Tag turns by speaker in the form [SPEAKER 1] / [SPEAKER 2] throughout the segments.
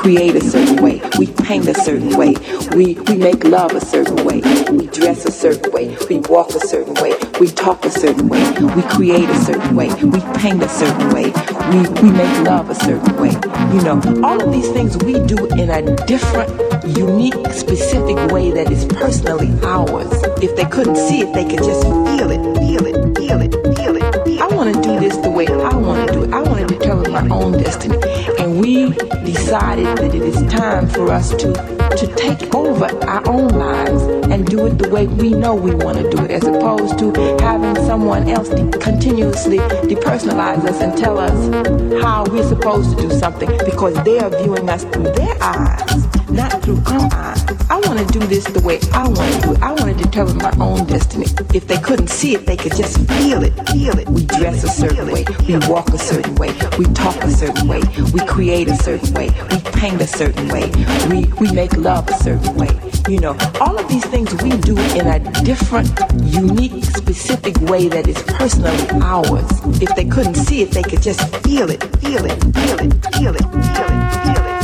[SPEAKER 1] create a certain way. We paint a certain way. We, we make love a certain way. We dress a certain way. We walk a certain way. We talk a certain way. We create a certain way. We paint a certain way. We, we make love a certain way. You know, all of these things we do in a different, unique, specific way that is personally ours. If they couldn't see it, they could just feel it, feel it, feel it, feel it. I want to do this the way I want to do it. I want to determine my own destiny. And we decided that it is time for us to to take over our own lives and do it the way we know we want to do it, as opposed to having someone else de- continuously depersonalize us and tell us how we're supposed to do something because they are viewing us through their eyes, not through eyes. I want to do this the way I want to do it. I want to determine my own destiny. If they couldn't see it, they could just feel it, feel it. We dress a certain way, we walk a certain way, we talk a certain way, we create a certain way, we paint a certain way, we, we make love a certain way. You know, all of these things we do in a different, unique, specific way that is personally ours. If they couldn't see it, they could just feel it, feel it, feel it, feel it, feel it, feel it.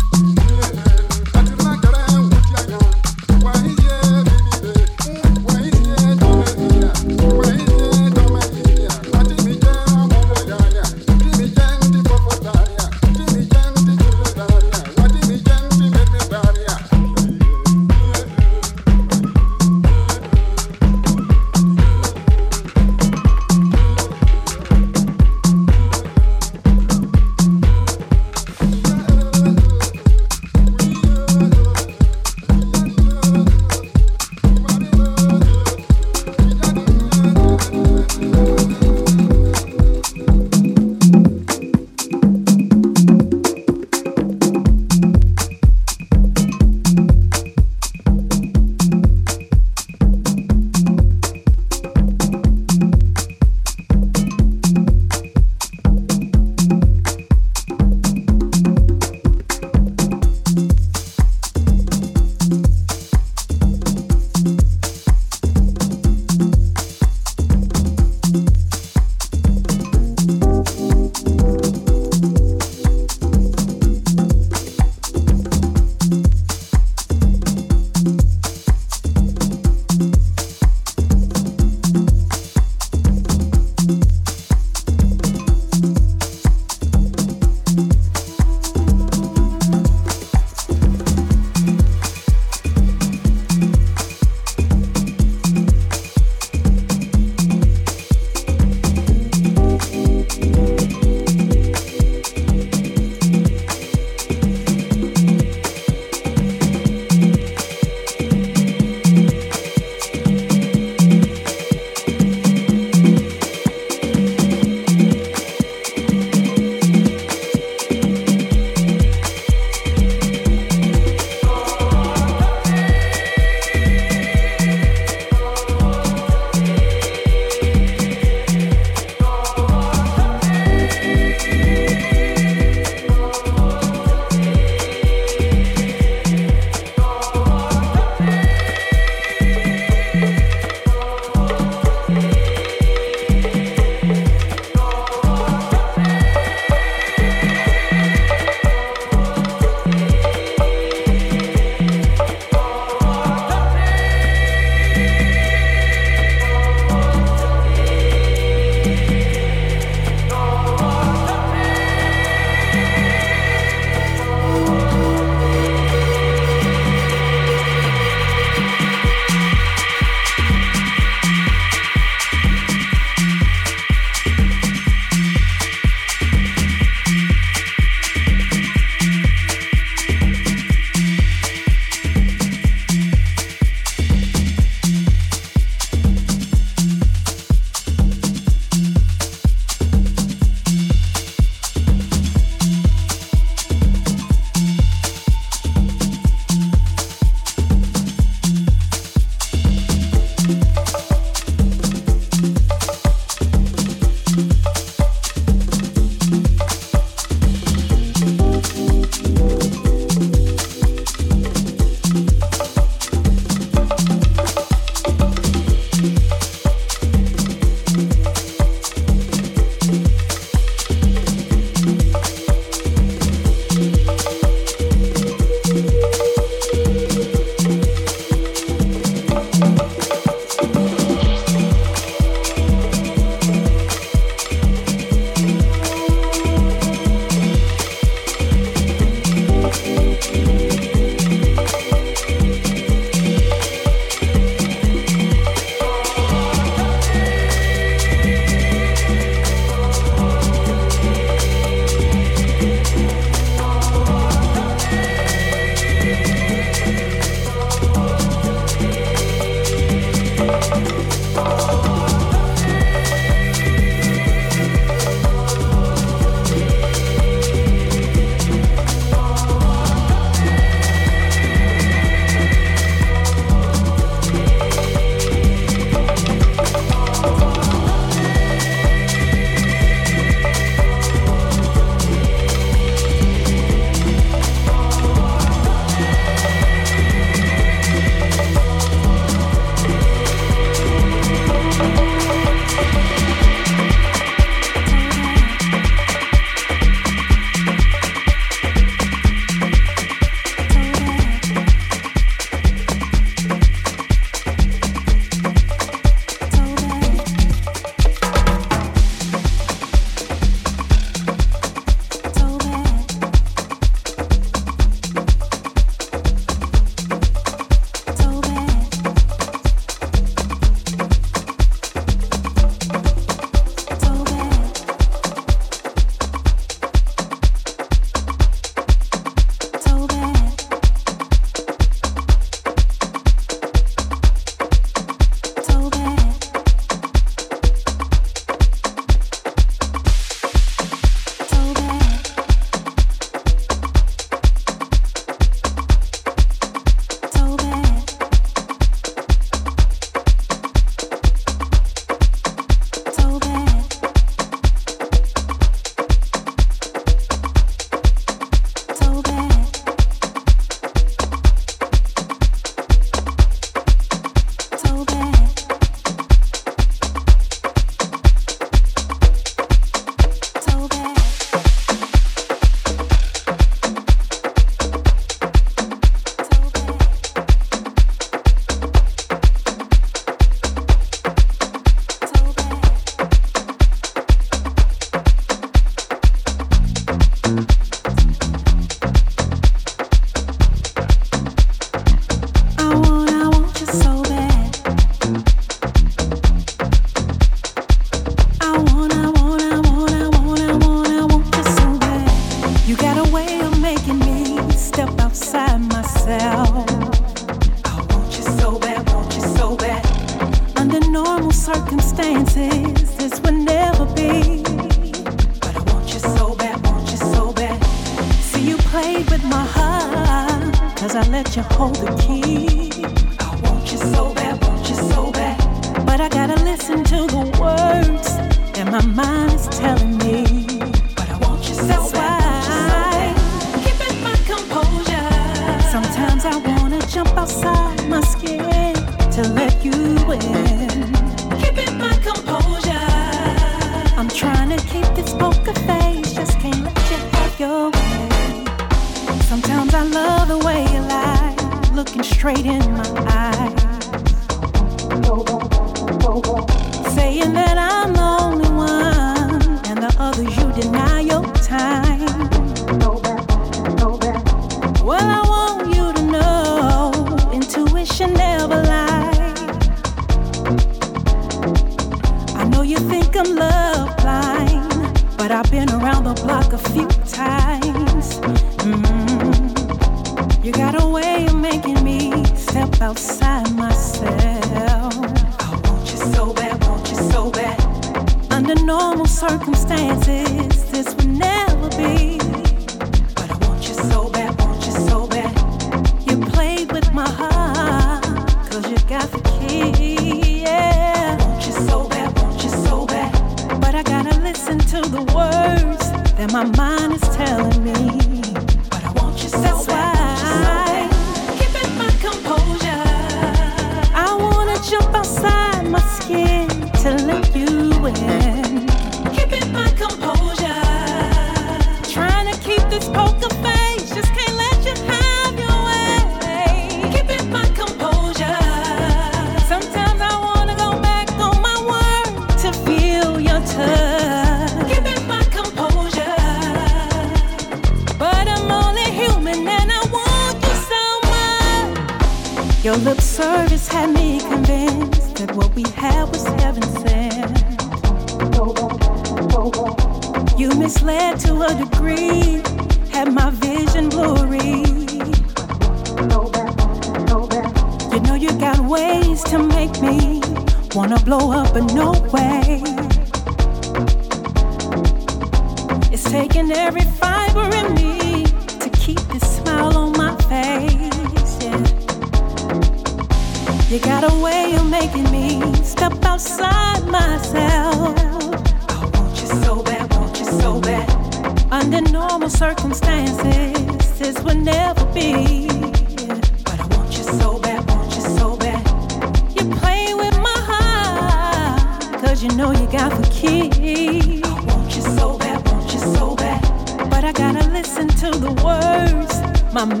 [SPEAKER 2] But I'm